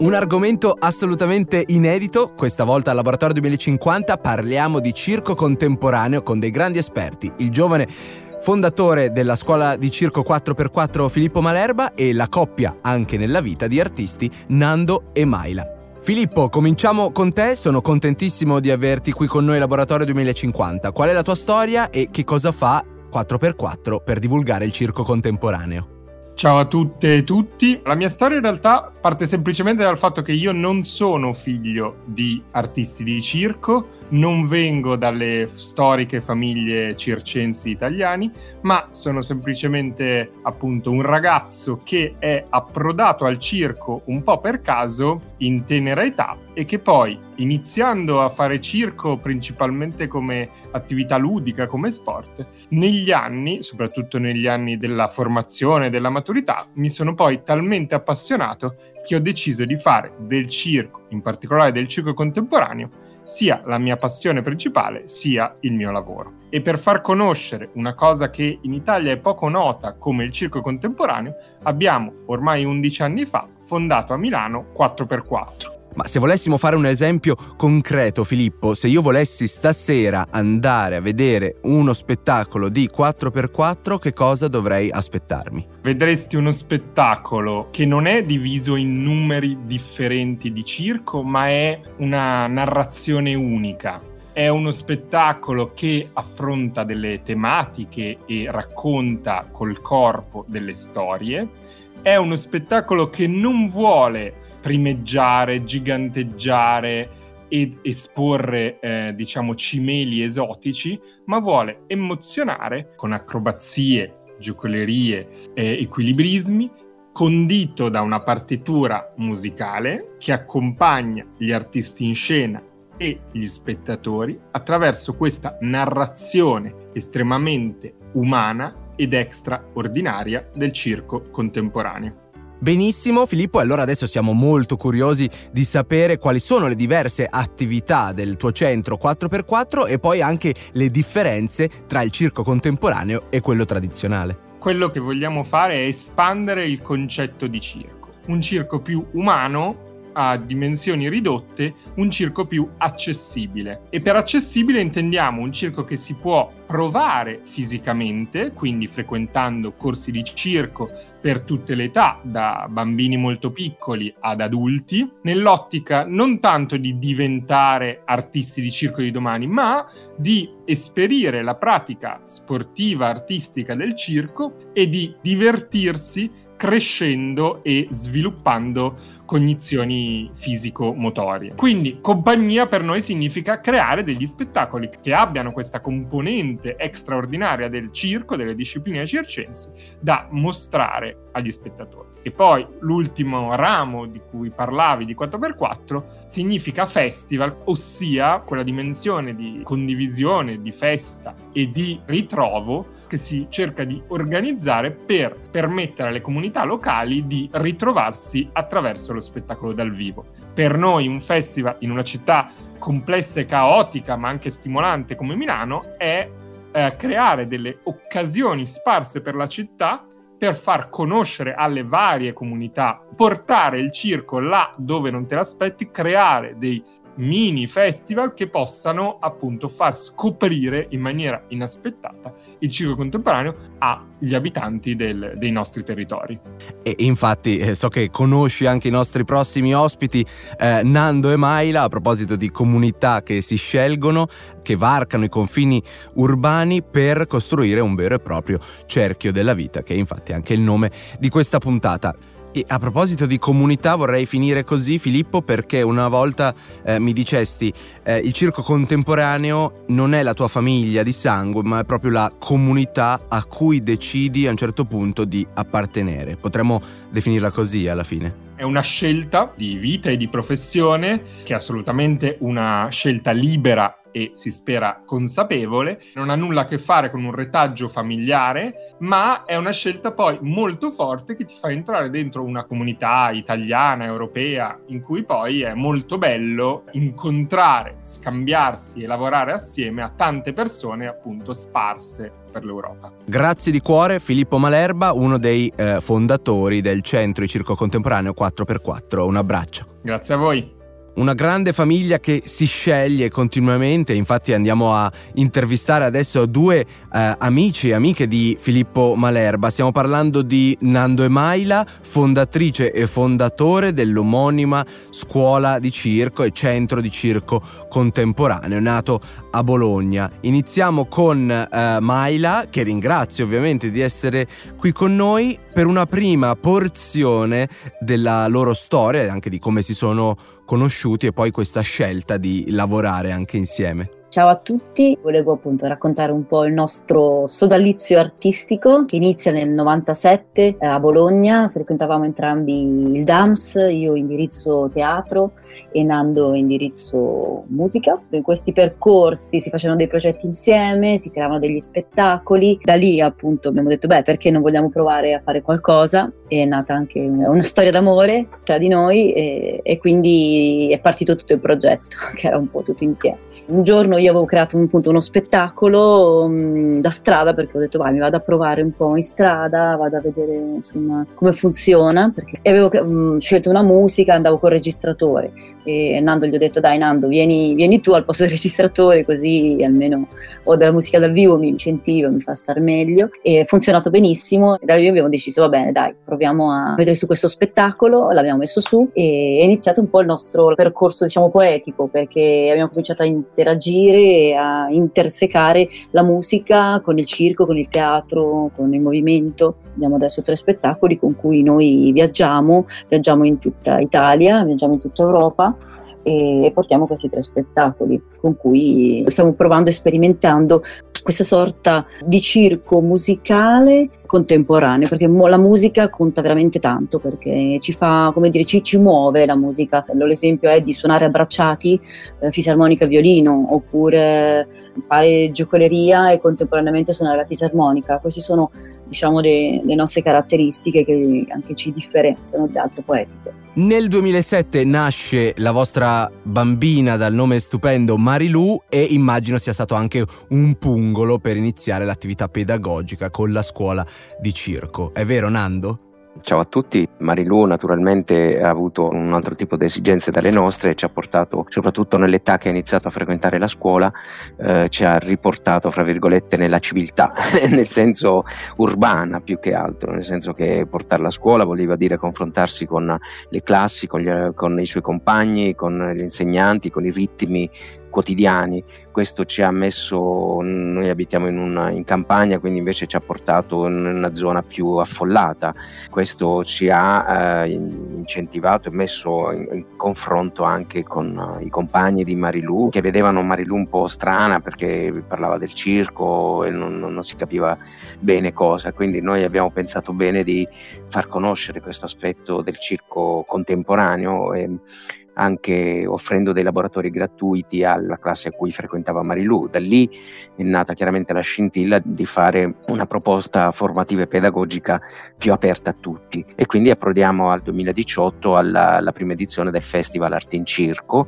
Un argomento assolutamente inedito, questa volta al Laboratorio 2050 parliamo di circo contemporaneo con dei grandi esperti, il giovane fondatore della scuola di circo 4x4 Filippo Malerba e la coppia anche nella vita di artisti Nando e Maila. Filippo, cominciamo con te, sono contentissimo di averti qui con noi al Laboratorio 2050. Qual è la tua storia e che cosa fa 4x4 per divulgare il circo contemporaneo? Ciao a tutte e tutti. La mia storia in realtà parte semplicemente dal fatto che io non sono figlio di artisti di circo, non vengo dalle storiche famiglie circensi italiani, ma sono semplicemente appunto un ragazzo che è approdato al circo un po' per caso in tenera età e che poi iniziando a fare circo principalmente come attività ludica come sport, negli anni, soprattutto negli anni della formazione della maturità, mi sono poi talmente appassionato che ho deciso di fare del circo, in particolare del circo contemporaneo, sia la mia passione principale sia il mio lavoro. E per far conoscere una cosa che in Italia è poco nota come il circo contemporaneo, abbiamo ormai 11 anni fa fondato a Milano 4x4 ma se volessimo fare un esempio concreto, Filippo, se io volessi stasera andare a vedere uno spettacolo di 4x4, che cosa dovrei aspettarmi? Vedresti uno spettacolo che non è diviso in numeri differenti di circo, ma è una narrazione unica. È uno spettacolo che affronta delle tematiche e racconta col corpo delle storie. È uno spettacolo che non vuole primeggiare, giganteggiare ed esporre, eh, diciamo, cimeli esotici, ma vuole emozionare con acrobazie, giocolerie e equilibrismi, condito da una partitura musicale che accompagna gli artisti in scena e gli spettatori attraverso questa narrazione estremamente umana ed extraordinaria del circo contemporaneo. Benissimo Filippo, allora adesso siamo molto curiosi di sapere quali sono le diverse attività del tuo centro 4x4 e poi anche le differenze tra il circo contemporaneo e quello tradizionale. Quello che vogliamo fare è espandere il concetto di circo, un circo più umano a dimensioni ridotte un circo più accessibile. E per accessibile intendiamo un circo che si può provare fisicamente, quindi frequentando corsi di circo per tutte le età, da bambini molto piccoli ad adulti, nell'ottica non tanto di diventare artisti di circo di domani, ma di esperire la pratica sportiva artistica del circo e di divertirsi crescendo e sviluppando cognizioni fisico-motorie. Quindi compagnia per noi significa creare degli spettacoli che abbiano questa componente straordinaria del circo, delle discipline circensi, da mostrare agli spettatori. E poi l'ultimo ramo di cui parlavi di 4x4 significa festival, ossia quella dimensione di condivisione, di festa e di ritrovo che si cerca di organizzare per permettere alle comunità locali di ritrovarsi attraverso lo spettacolo dal vivo. Per noi un festival in una città complessa e caotica, ma anche stimolante come Milano, è eh, creare delle occasioni sparse per la città per far conoscere alle varie comunità, portare il circo là dove non te l'aspetti, creare dei mini festival che possano appunto far scoprire in maniera inaspettata il circo contemporaneo agli abitanti del, dei nostri territori. E infatti eh, so che conosci anche i nostri prossimi ospiti eh, Nando e Maila a proposito di comunità che si scelgono, che varcano i confini urbani per costruire un vero e proprio cerchio della vita, che è infatti anche il nome di questa puntata. E a proposito di comunità vorrei finire così Filippo perché una volta eh, mi dicesti eh, il circo contemporaneo non è la tua famiglia di sangue ma è proprio la comunità a cui decidi a un certo punto di appartenere. Potremmo definirla così alla fine. È una scelta di vita e di professione che è assolutamente una scelta libera e si spera consapevole, non ha nulla a che fare con un retaggio familiare, ma è una scelta poi molto forte che ti fa entrare dentro una comunità italiana, europea, in cui poi è molto bello incontrare, scambiarsi e lavorare assieme a tante persone appunto sparse per l'Europa. Grazie di cuore Filippo Malerba, uno dei eh, fondatori del Centro di Circo Contemporaneo 4x4. Un abbraccio. Grazie a voi una grande famiglia che si sceglie continuamente, infatti andiamo a intervistare adesso due eh, amici e amiche di Filippo Malerba, stiamo parlando di Nando Emaila, fondatrice e fondatore dell'omonima scuola di circo e centro di circo contemporaneo, nato a Bologna. Iniziamo con eh, Maila, che ringrazio ovviamente di essere qui con noi per una prima porzione della loro storia e anche di come si sono conosciuti e poi questa scelta di lavorare anche insieme. Ciao a tutti, volevo appunto raccontare un po' il nostro sodalizio artistico che inizia nel 97 eh, a Bologna, frequentavamo entrambi il DAMS, io indirizzo teatro e Nando indirizzo musica. In questi percorsi si facevano dei progetti insieme, si creavano degli spettacoli, da lì appunto abbiamo detto beh perché non vogliamo provare a fare qualcosa, è nata anche una storia d'amore tra di noi e, e quindi è partito tutto il progetto che era un po' tutto insieme. Un giorno io avevo creato un, appunto, uno spettacolo mh, mm, da strada perché ho detto vai mi vado a provare un po' in strada, vado a vedere insomma come funziona perché avevo mh, mm, scelto una musica, andavo col registratore. E Nando gli ho detto dai Nando vieni, vieni, tu al posto del registratore così almeno ho della musica dal vivo, mi incentiva, mi fa star meglio e ha funzionato benissimo. E da lì abbiamo deciso va bene dai proviamo a vedere su questo spettacolo, l'abbiamo messo su e è iniziato un po' il nostro percorso diciamo poetico perché abbiamo cominciato a interagire e a intersecare la musica con il circo, con il teatro, con il movimento. Abbiamo adesso tre spettacoli con cui noi viaggiamo, viaggiamo in tutta Italia, viaggiamo in tutta Europa e portiamo questi tre spettacoli con cui stiamo provando e sperimentando questa sorta di circo musicale contemporaneo perché la musica conta veramente tanto perché ci fa come dire ci, ci muove la musica. L'esempio è di suonare abbracciati eh, fisarmonica e violino oppure fare giocoleria e contemporaneamente suonare la fisarmonica. Queste sono diciamo le, le nostre caratteristiche che anche ci differenziano da altre poetiche. Nel 2007 nasce la vostra bambina dal nome stupendo Marilu e immagino sia stato anche un pungolo per iniziare l'attività pedagogica con la scuola di circo. È vero Nando? Ciao a tutti, Marilu naturalmente ha avuto un altro tipo di esigenze dalle nostre e ci ha portato, soprattutto nell'età che ha iniziato a frequentare la scuola, eh, ci ha riportato, fra virgolette, nella civiltà, nel senso urbana più che altro, nel senso che portarla a scuola voleva dire confrontarsi con le classi, con, gli, con i suoi compagni, con gli insegnanti, con i ritmi quotidiani. Questo ci ha messo, noi abitiamo in, una, in campagna, quindi invece ci ha portato in una zona più affollata. Questo ci ha eh, incentivato e messo in, in, confronto anche con uh, i compagni di Marilu, che vedevano Marilu un po' strana perché parlava del circo e non, non, non si capiva bene cosa. Quindi noi abbiamo pensato bene di far conoscere questo aspetto del circo contemporaneo. E, anche offrendo dei laboratori gratuiti alla classe a cui frequentava Marilu. Da lì è nata chiaramente la scintilla di fare una proposta formativa e pedagogica più aperta a tutti e quindi approdiamo al 2018 alla, alla prima edizione del Festival Arte in Circo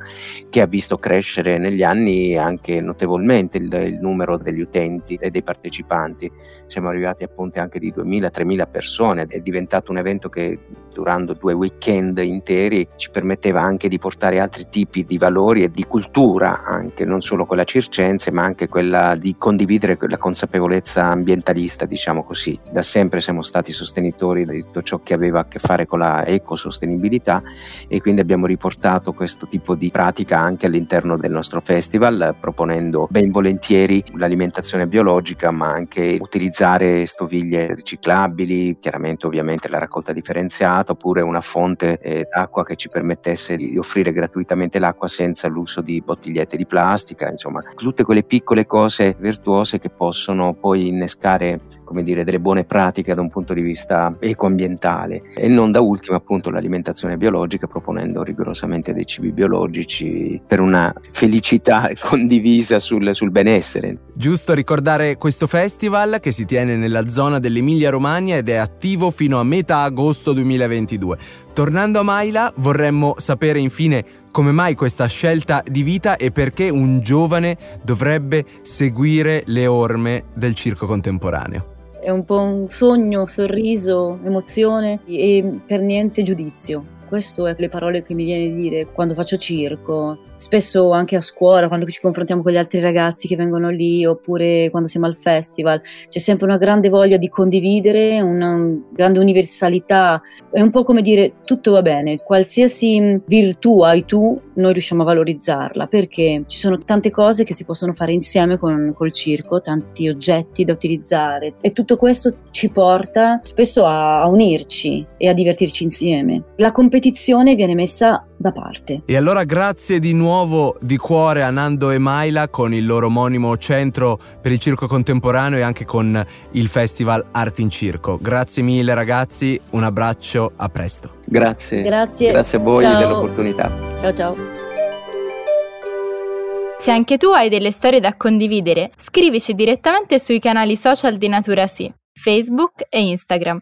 che ha visto crescere negli anni anche notevolmente il, il numero degli utenti e dei partecipanti. Siamo arrivati a punti anche di 2000-3000 persone, è diventato un evento che durando due weekend interi ci permetteva anche di portare altri tipi di valori e di cultura, anche non solo quella circense, ma anche quella di condividere la consapevolezza ambientalista, diciamo così. Da sempre siamo stati sostenitori di tutto ciò che aveva a che fare con la ecosostenibilità e quindi abbiamo riportato questo tipo di pratica anche all'interno del nostro festival, proponendo ben volentieri l'alimentazione biologica, ma anche utilizzare stoviglie riciclabili, chiaramente ovviamente la raccolta differenziata privata oppure una fonte eh, d'acqua che ci permettesse di offrire gratuitamente l'acqua senza l'uso di bottigliette di plastica, insomma, tutte quelle piccole cose virtuose che possono poi innescare come dire, delle buone pratiche da un punto di vista ecoambientale e non da ultimo appunto l'alimentazione biologica proponendo rigorosamente dei cibi biologici per una felicità condivisa sul, sul benessere. Giusto ricordare questo festival che si tiene nella zona dell'Emilia Romagna ed è attivo fino a metà agosto 2022. Tornando a Maila vorremmo sapere infine come mai questa scelta di vita e perché un giovane dovrebbe seguire le orme del circo contemporaneo. È un po' un sogno, sorriso, emozione e per niente giudizio. Queste sono le parole che mi viene a dire quando faccio circo spesso anche a scuola, quando ci confrontiamo con gli altri ragazzi che vengono lì, oppure quando siamo al festival, c'è sempre una grande voglia di condividere, una grande universalità. È un po' come dire tutto va bene, qualsiasi virtù hai tu, noi riusciamo a valorizzarla, perché ci sono tante cose che si possono fare insieme con, col circo, tanti oggetti da utilizzare e tutto questo ci porta spesso a, a unirci e a divertirci insieme. La competizione viene messa da parte. E allora grazie di nuovo di cuore a Nando e Maila con il loro omonimo centro per il circo contemporaneo e anche con il festival Arte in Circo. Grazie mille ragazzi, un abbraccio, a presto. Grazie. Grazie, Grazie a voi ciao. dell'opportunità. Ciao ciao. Se anche tu hai delle storie da condividere, scrivici direttamente sui canali social di Natura Sì, Facebook e Instagram.